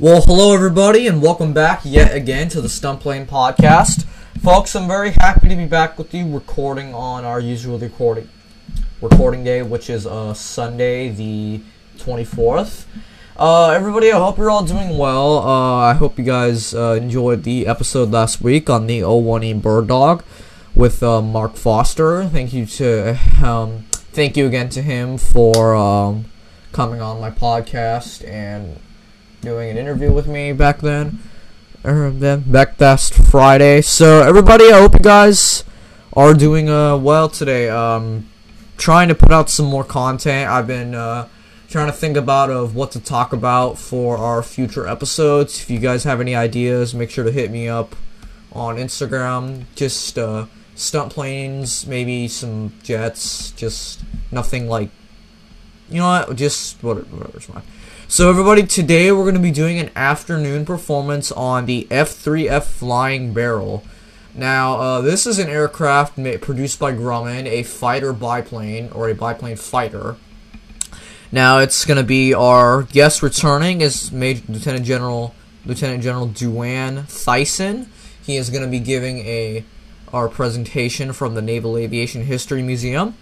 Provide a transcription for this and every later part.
Well, hello everybody, and welcome back yet again to the Stunt Plane Podcast, folks. I'm very happy to be back with you, recording on our usual recording recording day, which is uh, Sunday, the 24th. Uh, everybody, I hope you're all doing well. Uh, I hope you guys uh, enjoyed the episode last week on the O1E Bird Dog with uh, Mark Foster. Thank you to um, thank you again to him for um, coming on my podcast and doing an interview with me back then. Or then back last Friday. So everybody, I hope you guys are doing uh, well today. Um, trying to put out some more content. I've been uh, trying to think about of what to talk about for our future episodes. If you guys have any ideas, make sure to hit me up on Instagram. Just uh, stunt planes, maybe some jets. Just nothing like you know what? Just whatever's fine. So everybody, today we're going to be doing an afternoon performance on the F3F Flying Barrel. Now, uh, this is an aircraft produced by Grumman, a fighter biplane, or a biplane fighter. Now, it's going to be our guest returning is Major Lieutenant General Lieutenant General Duane Thiessen. He is going to be giving a our presentation from the Naval Aviation History Museum.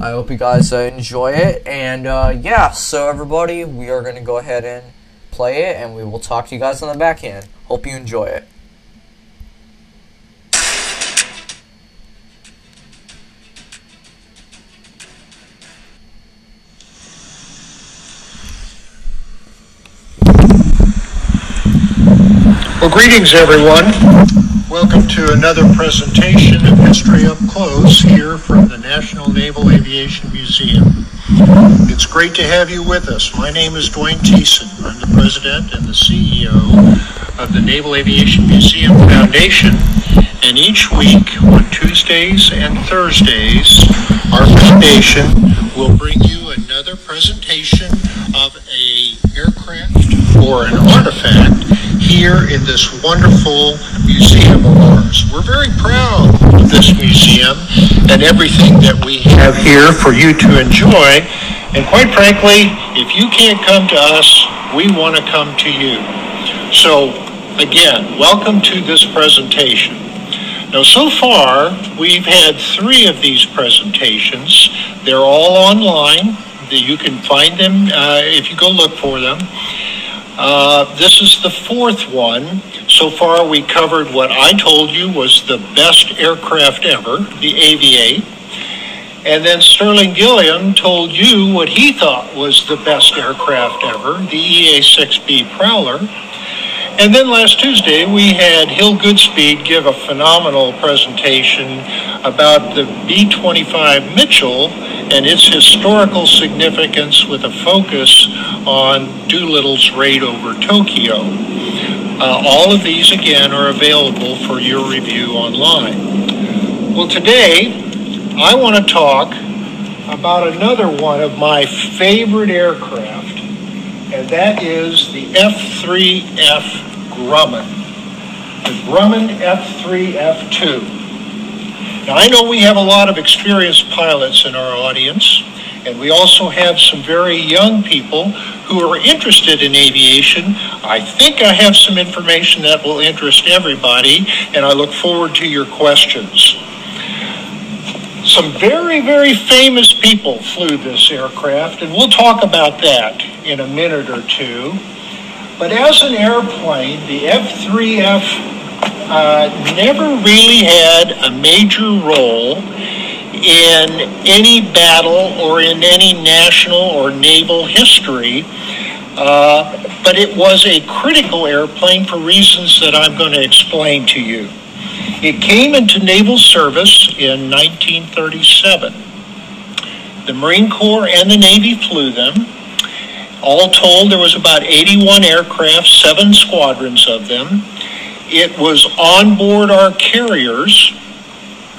I hope you guys uh, enjoy it, and uh, yeah. So everybody, we are going to go ahead and play it, and we will talk to you guys on the back end. Hope you enjoy it. Well, greetings, everyone. Welcome to another presentation of History Up Close here from the National Naval Aviation Museum. It's great to have you with us. My name is Duane Thiessen. I'm the president and the CEO of the Naval Aviation Museum Foundation. And each week on Tuesdays and Thursdays, our foundation will bring you another presentation of a aircraft or an artifact here in this wonderful museum of ours. We're very proud of this museum and everything that we have here for you to enjoy. And quite frankly, if you can't come to us, we want to come to you. So, again, welcome to this presentation. Now, so far, we've had three of these presentations. They're all online. You can find them uh, if you go look for them. Uh, this is the fourth one. So far, we covered what I told you was the best aircraft ever, the AV-8. And then Sterling Gilliam told you what he thought was the best aircraft ever, the EA-6B Prowler. And then last Tuesday, we had Hill Goodspeed give a phenomenal presentation about the B 25 Mitchell and its historical significance with a focus on Doolittle's raid over Tokyo. Uh, all of these, again, are available for your review online. Well, today, I want to talk about another one of my favorite aircraft, and that is the F3F Grumman. The Grumman F3F2. Now, I know we have a lot of experienced pilots in our audience, and we also have some very young people who are interested in aviation. I think I have some information that will interest everybody, and I look forward to your questions. Some very, very famous people flew this aircraft, and we'll talk about that in a minute or two. But as an airplane, the F3F uh, never really had a major role in any battle or in any national or naval history. Uh, but it was a critical airplane for reasons that I'm going to explain to you. It came into naval service in 1937. The Marine Corps and the Navy flew them. All told, there was about 81 aircraft, seven squadrons of them. It was on board our carriers.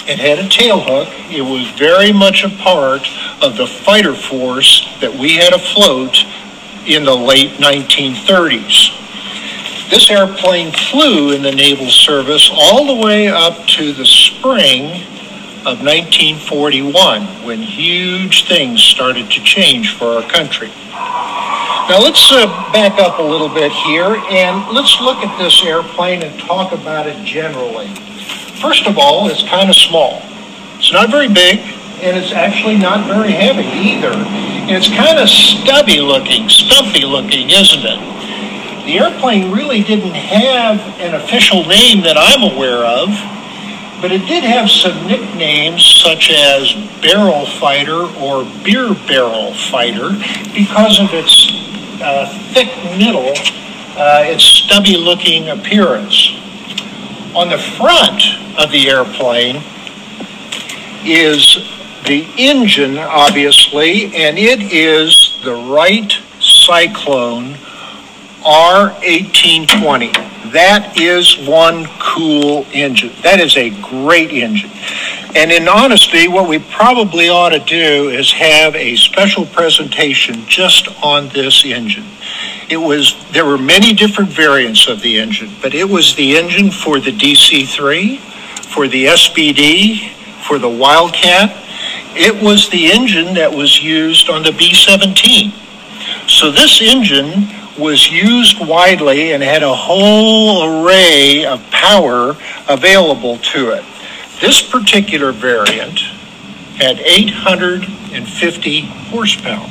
It had a tailhook. It was very much a part of the fighter force that we had afloat in the late 1930s. This airplane flew in the naval service all the way up to the spring of 1941 when huge things started to change for our country. Now let's uh, back up a little bit here and let's look at this airplane and talk about it generally. First of all, it's kind of small. It's not very big and it's actually not very heavy either. It's kind of stubby looking, stumpy looking, isn't it? The airplane really didn't have an official name that I'm aware of, but it did have some nicknames such as Barrel Fighter or Beer Barrel Fighter because of its thick middle, uh, its stubby looking appearance. On the front of the airplane is the engine, obviously, and it is the Wright Cyclone R1820. That is one cool engine. That is a great engine. And in honesty, what we probably ought to do is have a special presentation just on this engine. It was there were many different variants of the engine, but it was the engine for the DC3, for the SBD, for the Wildcat. It was the engine that was used on the B-17. So this engine was used widely and had a whole array of power available to it. This particular variant had 850 horsepower.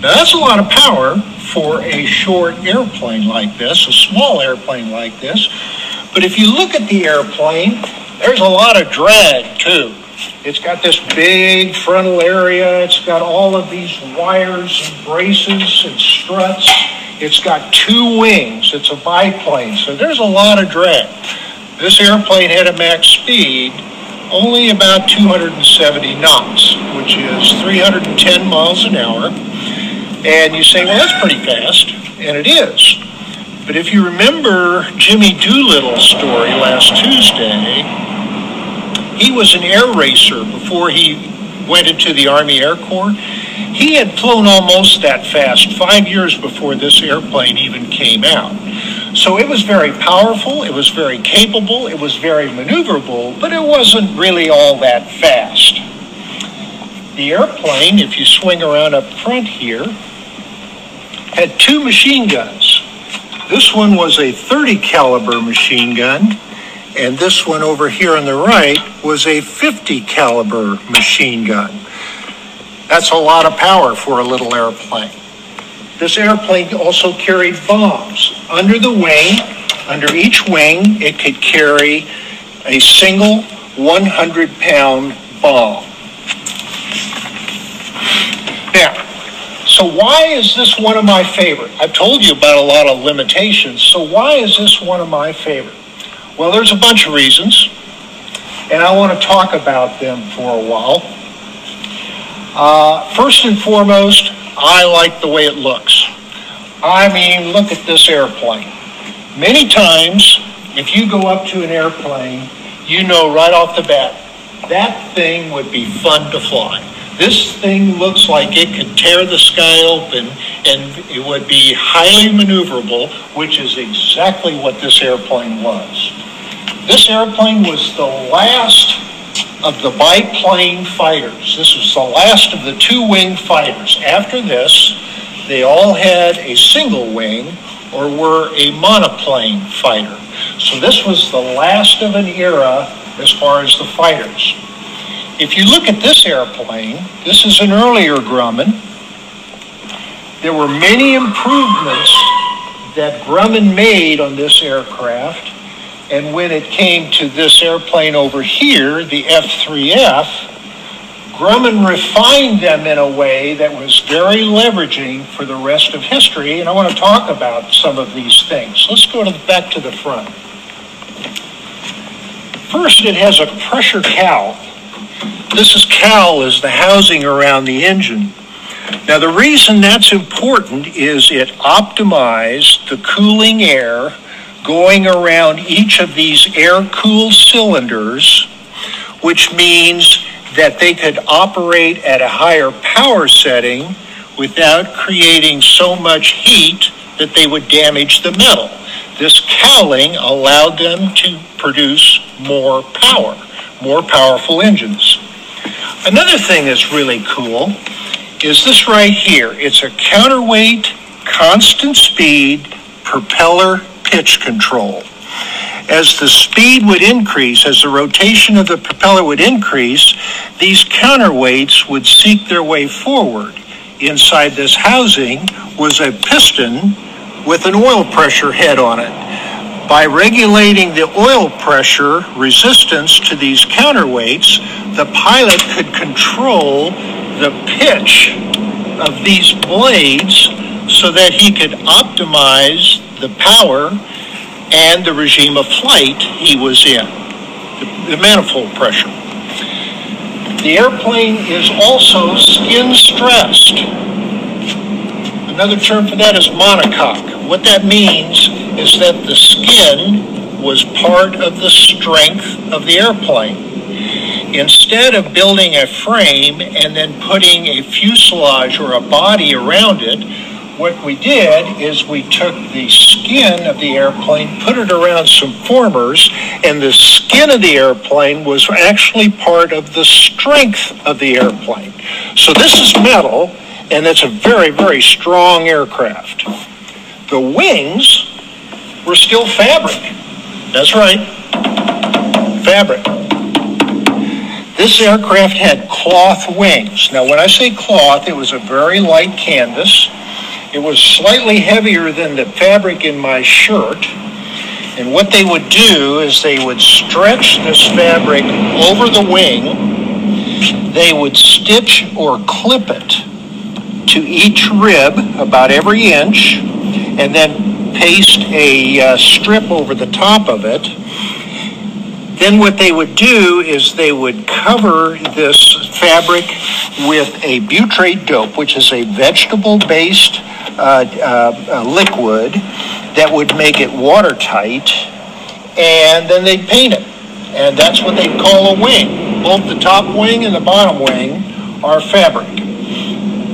Now that's a lot of power for a short airplane like this, a small airplane like this. But if you look at the airplane, there's a lot of drag too. It's got this big frontal area. It's got all of these wires and braces and struts. It's got two wings. It's a biplane. So there's a lot of drag. This airplane had a max speed only about 270 knots, which is 310 miles an hour. And you say, well, that's pretty fast. And it is. But if you remember Jimmy Doolittle's story last Tuesday, he was an air racer before he went into the Army Air Corps. He had flown almost that fast five years before this airplane even came out. So it was very powerful, it was very capable, it was very maneuverable, but it wasn't really all that fast. The airplane, if you swing around up front here, had two machine guns. This one was a 30 caliber machine gun, and this one over here on the right was a 50 caliber machine gun. That's a lot of power for a little airplane. This airplane also carried bombs. Under the wing, under each wing, it could carry a single 100 pound bomb. Now, so why is this one of my favorite? I've told you about a lot of limitations, so why is this one of my favorite? Well, there's a bunch of reasons, and I want to talk about them for a while. Uh, first and foremost, I like the way it looks. I mean, look at this airplane. Many times, if you go up to an airplane, you know right off the bat, that thing would be fun to fly. This thing looks like it could tear the sky open and it would be highly maneuverable, which is exactly what this airplane was. This airplane was the last of the biplane fighters. This was the last of the two-wing fighters. After this, they all had a single wing or were a monoplane fighter. So this was the last of an era as far as the fighters. If you look at this airplane, this is an earlier Grumman. There were many improvements that Grumman made on this aircraft and when it came to this airplane over here, the F-3F, Grumman refined them in a way that was very leveraging for the rest of history. And I want to talk about some of these things. Let's go to the, back to the front. First, it has a pressure cowl. This is cowl is the housing around the engine. Now, the reason that's important is it optimized the cooling air going around each of these air-cooled cylinders, which means that they could operate at a higher power setting without creating so much heat that they would damage the metal. This cowling allowed them to produce more power, more powerful engines. Another thing that's really cool is this right here. It's a counterweight constant speed propeller pitch control. As the speed would increase, as the rotation of the propeller would increase, these counterweights would seek their way forward. Inside this housing was a piston with an oil pressure head on it. By regulating the oil pressure resistance to these counterweights, the pilot could control the pitch of these blades so that he could optimize the power and the regime of flight he was in, the, the manifold pressure. The airplane is also skin stressed. Another term for that is monocoque. What that means is that the skin was part of the strength of the airplane. Instead of building a frame and then putting a fuselage or a body around it, what we did is we took the skin of the airplane, put it around some formers, and the skin of the airplane was actually part of the strength of the airplane. So this is metal, and it's a very, very strong aircraft. The wings were still fabric. That's right, fabric. This aircraft had cloth wings. Now, when I say cloth, it was a very light canvas it was slightly heavier than the fabric in my shirt. And what they would do is they would stretch this fabric over the wing. They would stitch or clip it to each rib about every inch and then paste a uh, strip over the top of it. Then what they would do is they would cover this fabric with a butyrate dope, which is a vegetable-based Uh, uh, uh, liquid that would make it watertight, and then they'd paint it. And that's what they call a wing. Both the top wing and the bottom wing are fabric.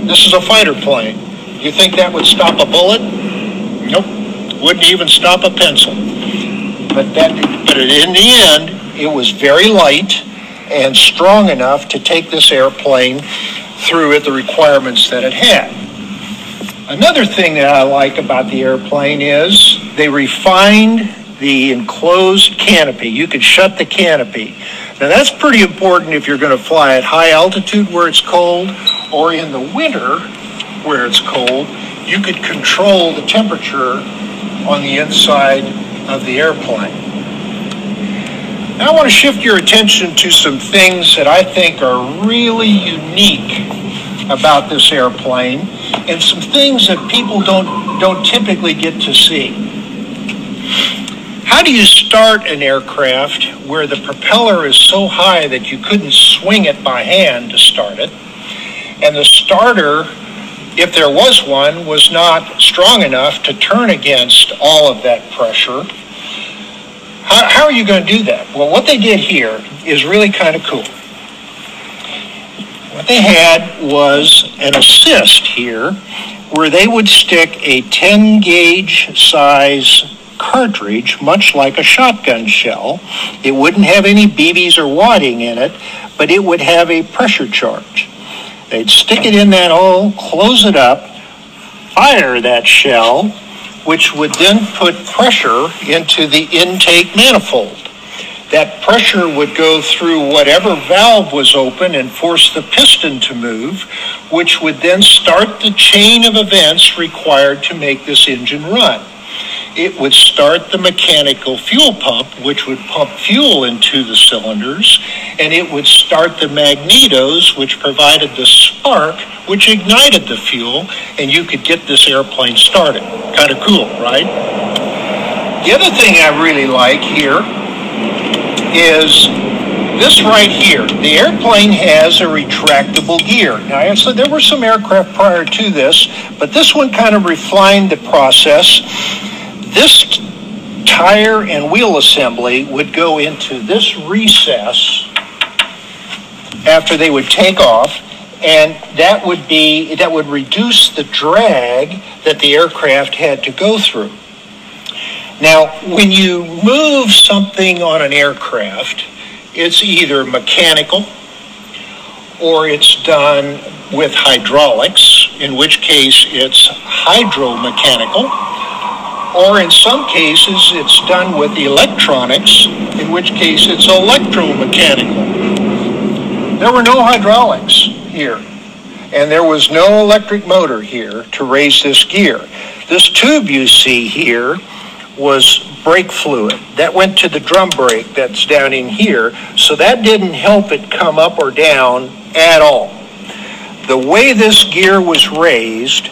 This is a fighter plane. You think that would stop a bullet? Nope. Wouldn't even stop a pencil. But that, but in the end, it was very light and strong enough to take this airplane through the requirements that it had. Another thing that I like about the airplane is they refined the enclosed canopy. You could shut the canopy. Now that's pretty important if you're going to fly at high altitude where it's cold or in the winter where it's cold. You could control the temperature on the inside of the airplane. Now I want to shift your attention to some things that I think are really unique about this airplane and some things that people don't, don't typically get to see. How do you start an aircraft where the propeller is so high that you couldn't swing it by hand to start it? And the starter, if there was one, was not strong enough to turn against all of that pressure. How, how are you going to do that? Well, what they did here is really kind of cool. What they had was an assist here where they would stick a 10 gauge size cartridge, much like a shotgun shell. It wouldn't have any BBs or wadding in it, but it would have a pressure charge. They'd stick it in that hole, close it up, fire that shell, which would then put pressure into the intake manifold that pressure would go through whatever valve was open and force the piston to move, which would then start the chain of events required to make this engine run. It would start the mechanical fuel pump, which would pump fuel into the cylinders, and it would start the magnetos, which provided the spark, which ignited the fuel, and you could get this airplane started. Kind of cool, right? The other thing I really like here is this right here. The airplane has a retractable gear. Now, said there were some aircraft prior to this, but this one kind of refined the process. This tire and wheel assembly would go into this recess after they would take off and that would be that would reduce the drag that the aircraft had to go through. Now, when you move something on an aircraft, it's either mechanical or it's done with hydraulics, in which case it's hydromechanical, or in some cases it's done with electronics, in which case it's electromechanical. There were no hydraulics here, and there was no electric motor here to raise this gear. This tube you see here was brake fluid. That went to the drum brake that's down in here, so that didn't help it come up or down at all. The way this gear was raised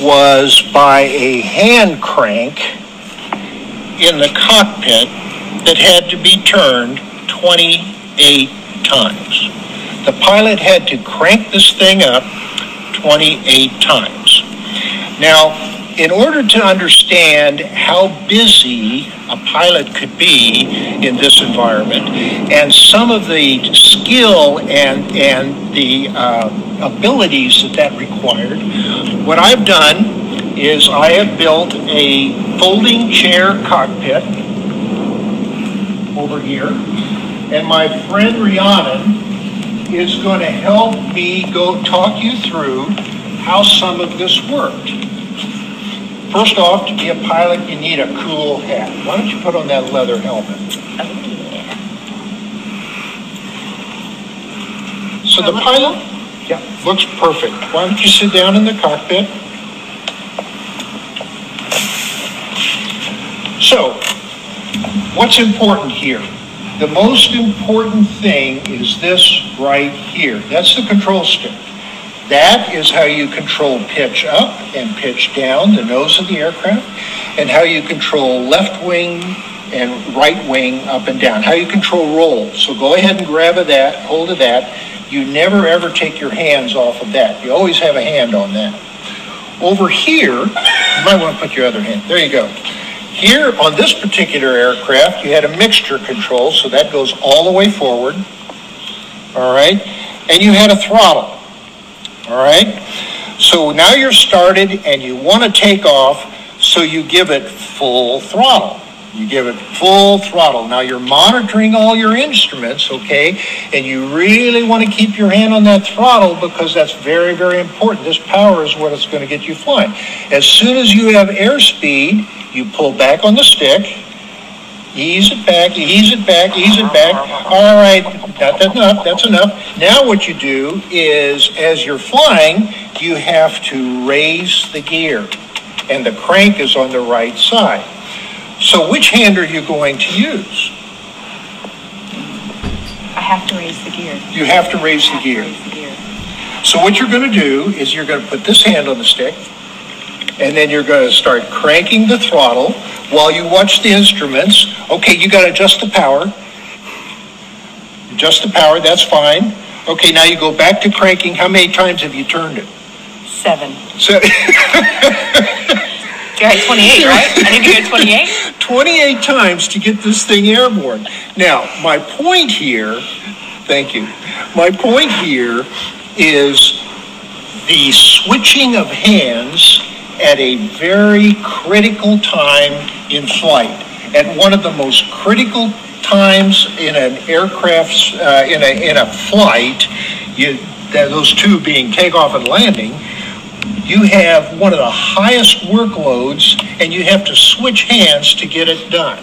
was by a hand crank in the cockpit that had to be turned 28 times. The pilot had to crank this thing up 28 times. Now, in order to understand how busy a pilot could be in this environment and some of the skill and, and the uh, abilities that that required, what I've done is I have built a folding chair cockpit over here, and my friend Rhiannon is going to help me go talk you through how some of this worked. First off, to be a pilot, you need a cool hat. Why don't you put on that leather helmet? So the pilot, yeah, looks perfect. Why don't you sit down in the cockpit? So, what's important here? The most important thing is this right here. That's the control stick. That is how you control pitch up and pitch down, the nose of the aircraft, and how you control left wing and right wing up and down, how you control roll. So go ahead and grab a that, hold of that. You never ever take your hands off of that. You always have a hand on that. Over here, you might want to put your other hand. There you go. Here on this particular aircraft, you had a mixture control, so that goes all the way forward. All right. And you had a throttle. All right? So now you're started and you want to take off, so you give it full throttle. You give it full throttle. Now you're monitoring all your instruments, okay? And you really want to keep your hand on that throttle because that's very, very important. This power is what is going to get you flying. As soon as you have airspeed, you pull back on the stick, ease it back, ease it back, ease it back. All right, that's enough, that's enough. Now what you do is, as you're flying, you have to raise the gear, and the crank is on the right side. So which hand are you going to use? I have to raise the gear. You have to raise the gear. Raise the gear. So what you're going to do is you're going to put this hand on the stick, and then you're going to start cranking the throttle while you watch the instruments. Okay, you got to adjust the power. Adjust the power, that's fine. Okay, now you go back to cranking. How many times have you turned it? Seven. So, You're at 28, right? I think you're at 28. 28 times to get this thing airborne. Now, my point here, thank you. My point here is the switching of hands at a very critical time in flight. At one of the most critical times in an aircraft's, uh, in, a, in a flight, you, those two being takeoff and landing, you have one of the highest workloads and you have to switch hands to get it done.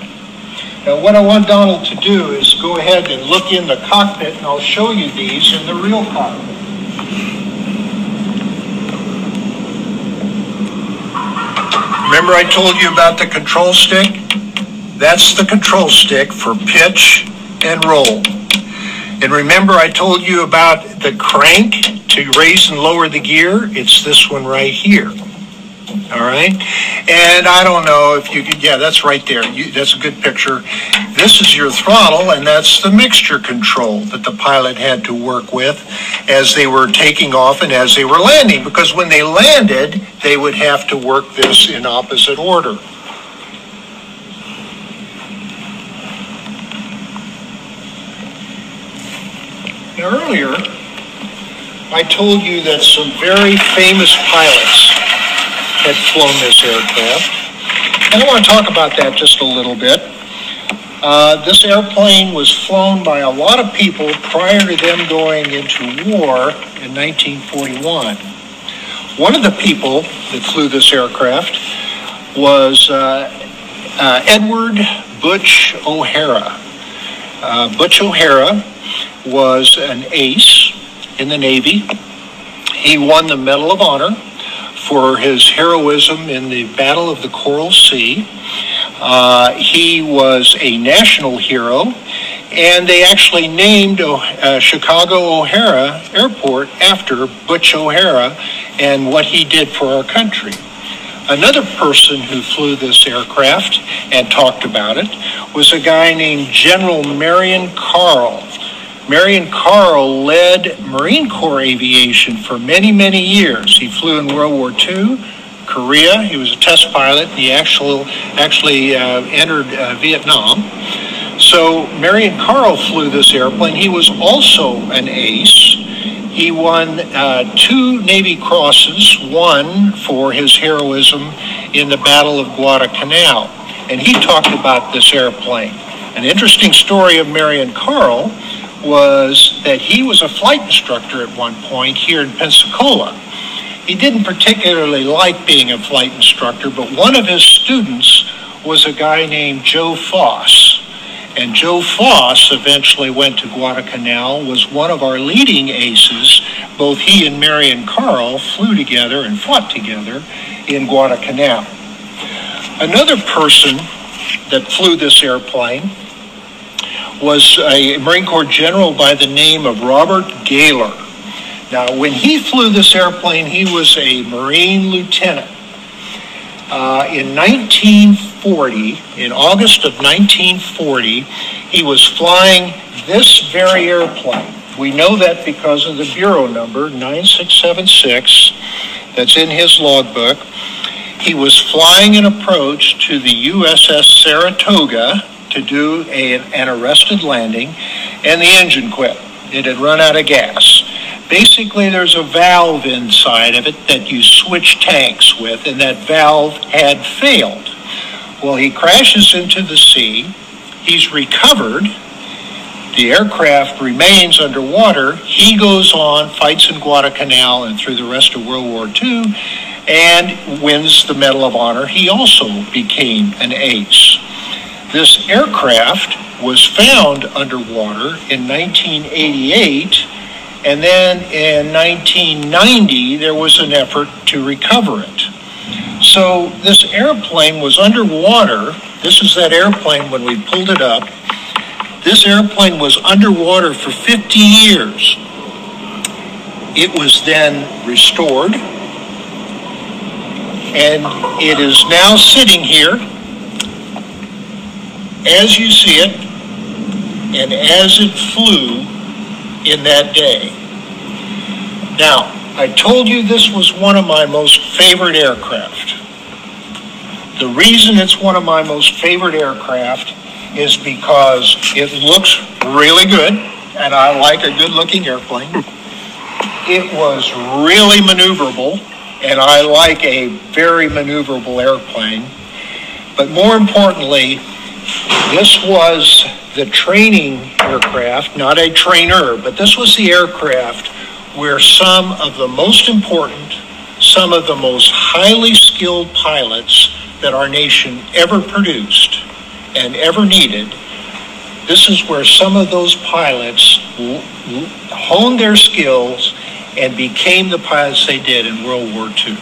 Now what I want Donald to do is go ahead and look in the cockpit and I'll show you these in the real cockpit. Remember I told you about the control stick? That's the control stick for pitch and roll. And remember I told you about the crank to raise and lower the gear? It's this one right here. All right. And I don't know if you could, yeah, that's right there. You, that's a good picture. This is your throttle, and that's the mixture control that the pilot had to work with as they were taking off and as they were landing. Because when they landed, they would have to work this in opposite order. Now, earlier, I told you that some very famous pilots had flown this aircraft. And I want to talk about that just a little bit. Uh, this airplane was flown by a lot of people prior to them going into war in 1941. one of the people that flew this aircraft was uh, uh, Edward Butch O'Hara. Uh, Butch O'Hara was an ace in the Navy. He won the Medal of Honor for his heroism in the Battle of the Coral Sea. Uh, he was a national hero, and they actually named uh, Chicago O'Hara Airport after Butch O'Hara and what he did for our country. Another person who flew this aircraft and talked about it was a guy named General Marion Carl. Marion Carl led Marine Corps aviation for many, many years. He flew in World War II, Korea. He was a test pilot. He actually actually uh, entered uh, Vietnam. So Marion Carl flew this airplane. He was also an ace. He won uh, two Navy Crosses, one for his heroism in the Battle of Guadalcanal. And he talked about this airplane. An interesting story of Marion Carl was that he was a flight instructor at one point here in Pensacola. He didn't particularly like being a flight instructor, but one of his students was a guy named Joe Foss. And Joe Foss eventually went to Guadalcanal, was one of our leading aces. Both he and Marion Carl flew together and fought together in Guadalcanal. Another person that flew this airplane was a Marine Corps general by the name of Robert Galer. Now, when he flew this airplane, he was a Marine lieutenant. Uh, in 1940, in August of 1940, he was flying this very airplane. We know that because of the bureau number 9676 that's in his logbook. He was flying an approach to the USS Saratoga to do a, an arrested landing, and the engine quit. It had run out of gas. Basically, there's a valve inside of it that you switch tanks with, and that valve had failed. Well, he crashes into the sea. He's recovered. The aircraft remains underwater. He goes on, fights in Guadalcanal and through the rest of World War II, and wins the Medal of Honor. He also became an ace. This aircraft was found underwater in 1988 and then in 1990, there was an effort to recover it. So this airplane was underwater. This is that airplane when we pulled it up. This airplane was underwater for 50 years. It was then restored. And it is now sitting here as you see it and as it flew in that day. Now, I told you this was one of my most favorite aircraft. The reason it's one of my most favorite aircraft is because it looks really good, and I like a good looking airplane. It was really maneuverable, and I like a very maneuverable airplane. But more importantly, this was the training aircraft, not a trainer, but this was the aircraft where some of the most important, some of the most highly skilled pilots that our nation ever produced and ever needed, this is where some of those pilots honed their skills and became the pilots they did in World War II.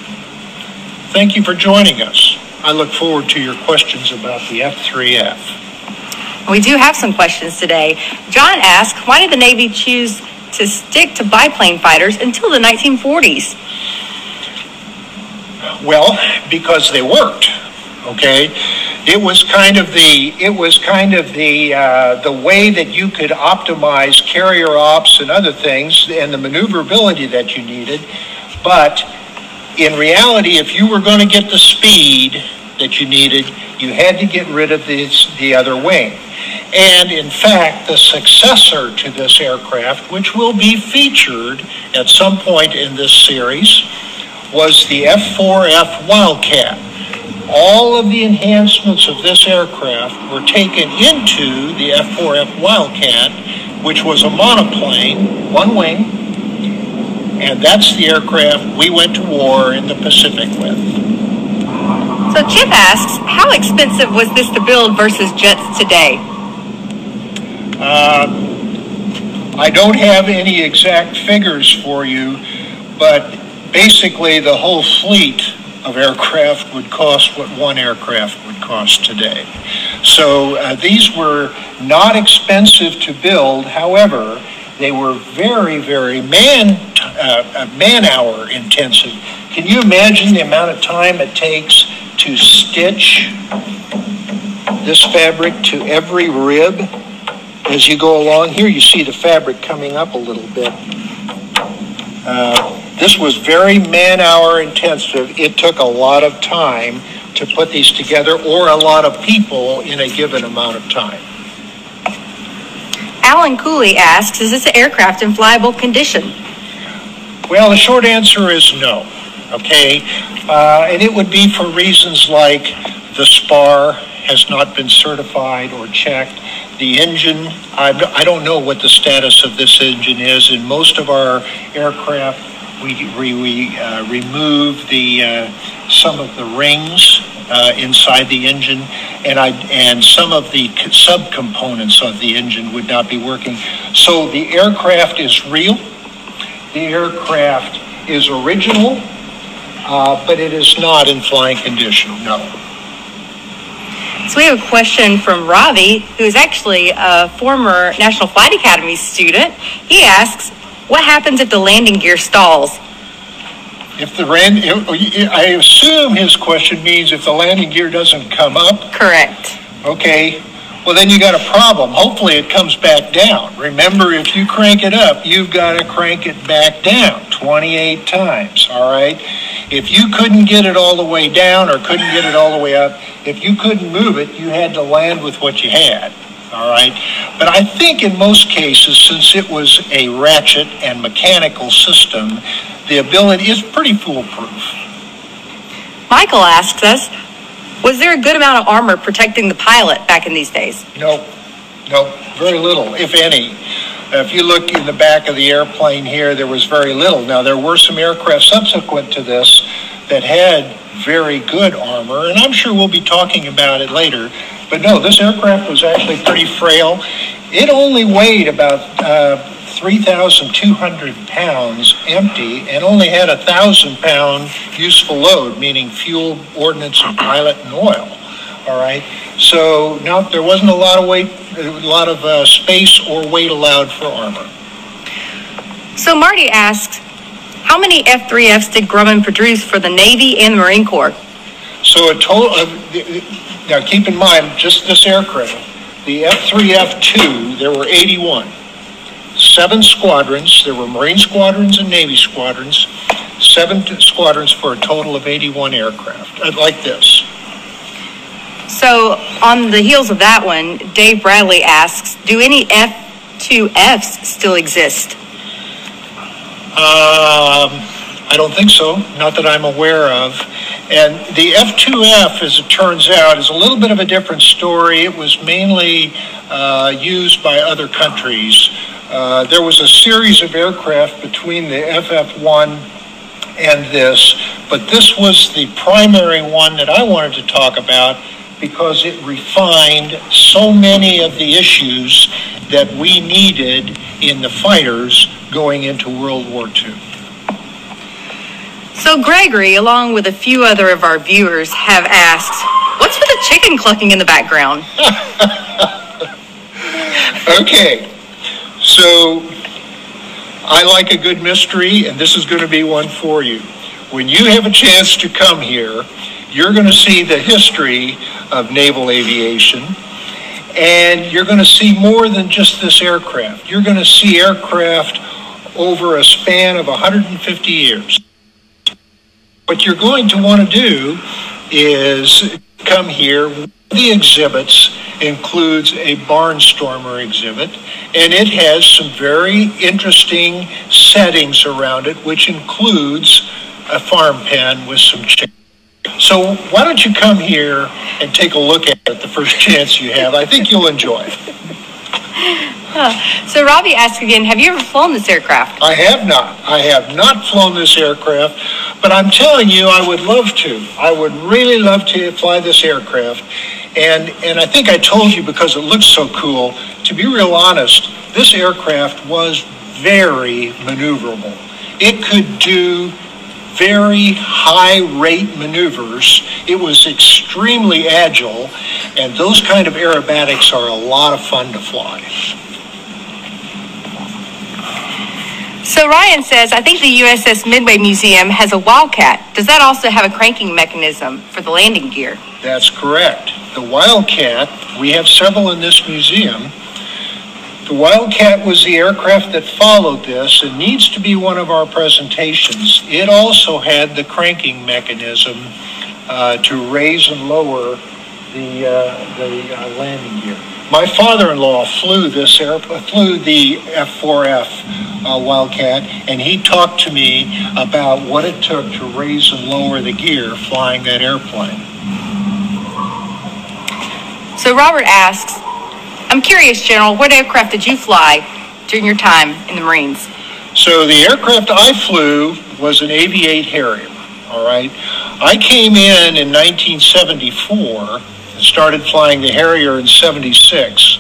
Thank you for joining us. I look forward to your questions about the F3F. We do have some questions today. John asked, why did the Navy choose to stick to biplane fighters until the 1940s? Well, because they worked. Okay, it was kind of the it was kind of the uh, the way that you could optimize carrier ops and other things and the maneuverability that you needed. But in reality, if you were going to get the speed that you needed, you had to get rid of this, the other wing. And in fact, the successor to this aircraft, which will be featured at some point in this series, was the F4F Wildcat. All of the enhancements of this aircraft were taken into the F4F Wildcat, which was a monoplane, one wing, and that's the aircraft we went to war in the Pacific with. So Chip asks, how expensive was this to build versus jets today? Uh, I don't have any exact figures for you, but basically the whole fleet of aircraft would cost what one aircraft would cost today. So uh, these were not expensive to build. However, they were very, very man uh, man hour intensive. Can you imagine the amount of time it takes to stitch this fabric to every rib as you go along? Here you see the fabric coming up a little bit. Uh, this was very man hour intensive. It took a lot of time to put these together or a lot of people in a given amount of time. Alan Cooley asks, is this aircraft in flyable condition? Well, the short answer is no. Okay, uh, and it would be for reasons like the spar has not been certified or checked. The engine, I, I don't know what the status of this engine is. In most of our aircraft, we, we, we uh, remove the uh, some of the rings uh, inside the engine, and I and some of the subcomponents of the engine would not be working. So the aircraft is real. The aircraft is original, uh, but it is not in flying condition. No. So we have a question from Ravi, who is actually a former National Flight Academy student. He asks, what happens if the landing gear stalls? If the ran, I assume his question means if the landing gear doesn't come up. Correct. Okay. Well, then you got a problem. Hopefully, it comes back down. Remember, if you crank it up, you've got to crank it back down 28 times. All right. If you couldn't get it all the way down or couldn't get it all the way up, if you couldn't move it, you had to land with what you had all right? But I think in most cases, since it was a ratchet and mechanical system, the ability is pretty foolproof. Michael asks us, was there a good amount of armor protecting the pilot back in these days? No, no, very little, if any. If you look in the back of the airplane here, there was very little. Now, there were some aircraft subsequent to this that had very good armor, and I'm sure we'll be talking about it later. But no, this aircraft was actually pretty frail. It only weighed about uh, 3,200 pounds empty and only had a thousand pound useful load, meaning fuel, ordnance, and pilot and oil. All right. So now there wasn't a lot of weight, a lot of uh, space or weight allowed for armor. So Marty asks, how many F-3Fs did Grumman produce for the Navy and the Marine Corps? So a total of now, keep in mind, just this aircraft, the F-3F2, there were 81. Seven squadrons, there were Marine squadrons and Navy squadrons, seven squadrons for a total of 81 aircraft, uh, like this. So, on the heels of that one, Dave Bradley asks, do any F-2Fs still exist? Um, I don't think so, not that I'm aware of. And the F2F, as it turns out, is a little bit of a different story. It was mainly uh, used by other countries. Uh, there was a series of aircraft between the FF1 and this, but this was the primary one that I wanted to talk about because it refined so many of the issues that we needed in the fighters going into World War II. So Gregory, along with a few other of our viewers, have asked, what's with the chicken clucking in the background? okay, so I like a good mystery, and this is going to be one for you. When you have a chance to come here, you're going to see the history of naval aviation, and you're going to see more than just this aircraft. You're going to see aircraft over a span of 150 years. What you're going to want to do is come here. The exhibits includes a barnstormer exhibit, and it has some very interesting settings around it, which includes a farm pen with some chickens. So why don't you come here and take a look at it the first chance you have? I think you'll enjoy it. so Robbie asks again, have you ever flown this aircraft? I have not. I have not flown this aircraft, but I'm telling you, I would love to. I would really love to fly this aircraft. And, and I think I told you because it looks so cool. To be real honest, this aircraft was very maneuverable. It could do very high rate maneuvers. It was extremely agile, and those kind of aerobatics are a lot of fun to fly. So Ryan says, I think the USS Midway Museum has a Wildcat. Does that also have a cranking mechanism for the landing gear? That's correct. The Wildcat, we have several in this museum, the Wildcat was the aircraft that followed this and needs to be one of our presentations. It also had the cranking mechanism uh, to raise and lower the, uh, the uh, landing gear. My father-in-law flew this air, flew the F4F uh, Wildcat, and he talked to me about what it took to raise and lower the gear flying that airplane. So Robert asks, I'm curious, General, what aircraft did you fly during your time in the Marines? So the aircraft I flew was an AV-8 Harrier, all right? I came in in 1974 and started flying the Harrier in 76.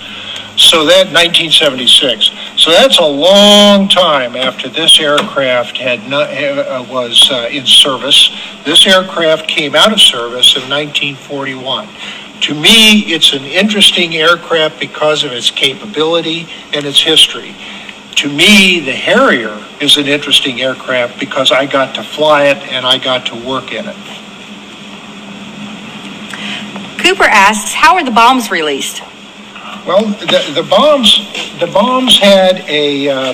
So that 1976. So that's a long time after this aircraft had not, uh, was uh, in service. This aircraft came out of service in 1941. To me, it's an interesting aircraft because of its capability and its history. To me, the Harrier is an interesting aircraft because I got to fly it and I got to work in it. Cooper asks, how are the bombs released? Well, the, the bombs the bombs had a uh,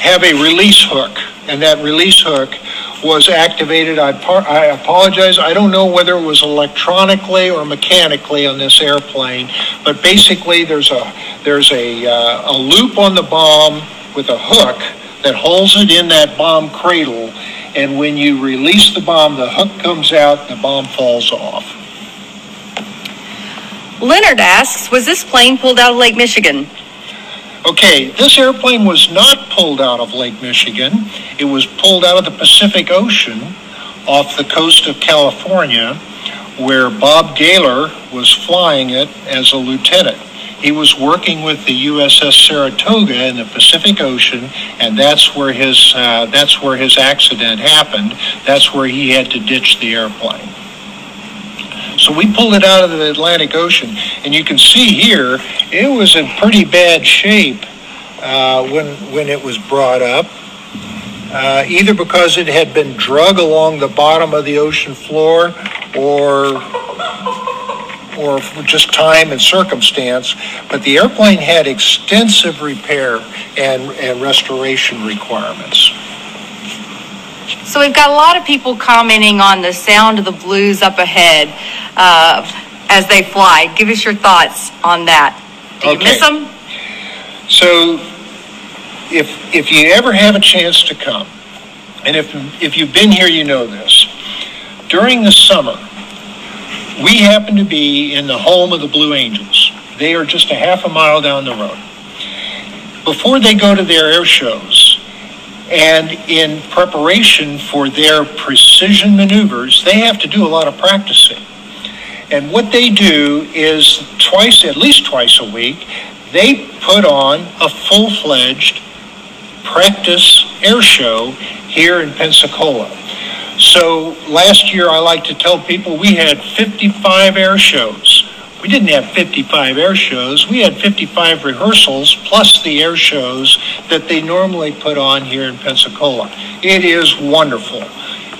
have a release hook, and that release hook was activated. I, par- I apologize. I don't know whether it was electronically or mechanically on this airplane, but basically there's a there's a uh, a loop on the bomb with a hook that holds it in that bomb cradle, and when you release the bomb, the hook comes out, the bomb falls off. Leonard asks, was this plane pulled out of Lake Michigan? Okay, this airplane was not pulled out of Lake Michigan. It was pulled out of the Pacific Ocean off the coast of California, where Bob Galer was flying it as a lieutenant. He was working with the USS Saratoga in the Pacific Ocean, and that's where his uh, that's where his accident happened. That's where he had to ditch the airplane. So we pulled it out of the Atlantic Ocean, and you can see here it was in pretty bad shape uh, when when it was brought up. Uh, either because it had been drug along the bottom of the ocean floor, or or just time and circumstance. But the airplane had extensive repair and, and restoration requirements. So we've got a lot of people commenting on the sound of the blues up ahead uh, as they fly. Give us your thoughts on that. Do you Okay. miss them? So if if you ever have a chance to come, and if if you've been here, you know this. During the summer, we happen to be in the home of the Blue Angels. They are just a half a mile down the road. Before they go to their air shows, and in preparation for their precision maneuvers, they have to do a lot of practicing. And what they do is twice, at least twice a week, they put on a full-fledged practice air show here in Pensacola. So last year, I like to tell people we had 55 air shows. We didn't have 55 air shows. We had 55 rehearsals plus the air shows that they normally put on here in Pensacola. It is wonderful.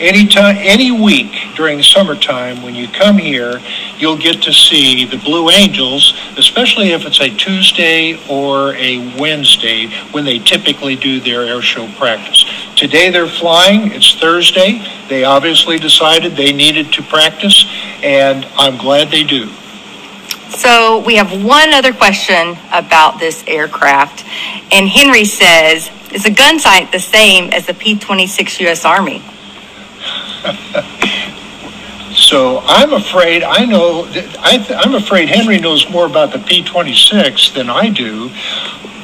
Anytime, any week during summertime, when you come here, you'll get to see the Blue Angels, especially if it's a Tuesday or a Wednesday when they typically do their air show practice. Today they're flying, it's Thursday. They obviously decided they needed to practice, and I'm glad they do. So we have one other question about this aircraft. And Henry says, is the gun sight the same as the P-26 U.S. Army? So I'm afraid I know. I I'm afraid Henry knows more about the P-26 than I do.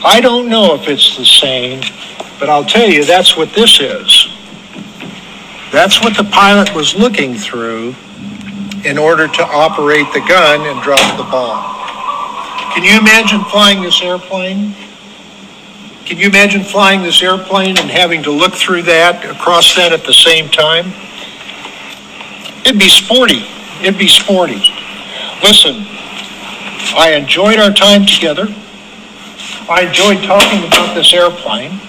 I don't know if it's the same, but I'll tell you that's what this is. That's what the pilot was looking through in order to operate the gun and drop the bomb. Can you imagine flying this airplane? Can you imagine flying this airplane and having to look through that, across that at the same time? It'd be sporty. It'd be sporty. Listen, I enjoyed our time together. I enjoyed talking about this airplane.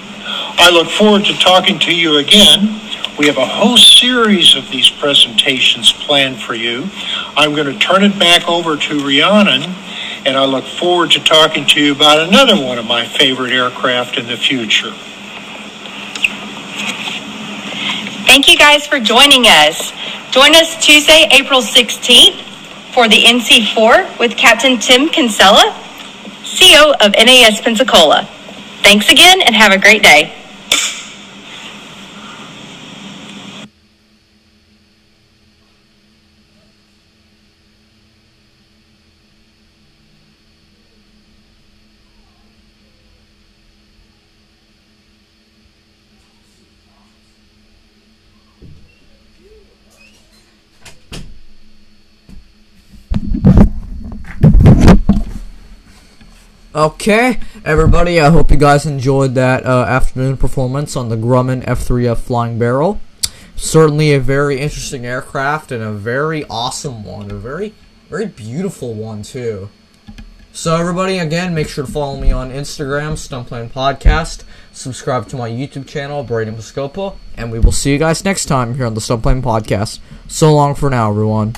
I look forward to talking to you again. We have a whole series of these presentations planned for you. I'm going to turn it back over to Rhiannon, and I look forward to talking to you about another one of my favorite aircraft in the future. Thank you guys for joining us. Join us Tuesday, April 16th for the NC4 with Captain Tim Kinsella, CEO of NAS Pensacola. Thanks again and have a great day. Okay, everybody, I hope you guys enjoyed that uh, afternoon performance on the Grumman F3F Flying Barrel. Certainly a very interesting aircraft and a very awesome one. A very, very beautiful one, too. So, everybody, again, make sure to follow me on Instagram, Stuntplane Podcast. Subscribe to my YouTube channel, Braden Piscopo. And we will see you guys next time here on the Stuntplane Podcast. So long for now, everyone.